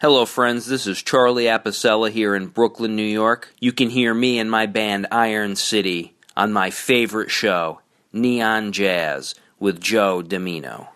Hello, friends. This is Charlie Apicella here in Brooklyn, New York. You can hear me and my band Iron City on my favorite show, Neon Jazz, with Joe Dimino.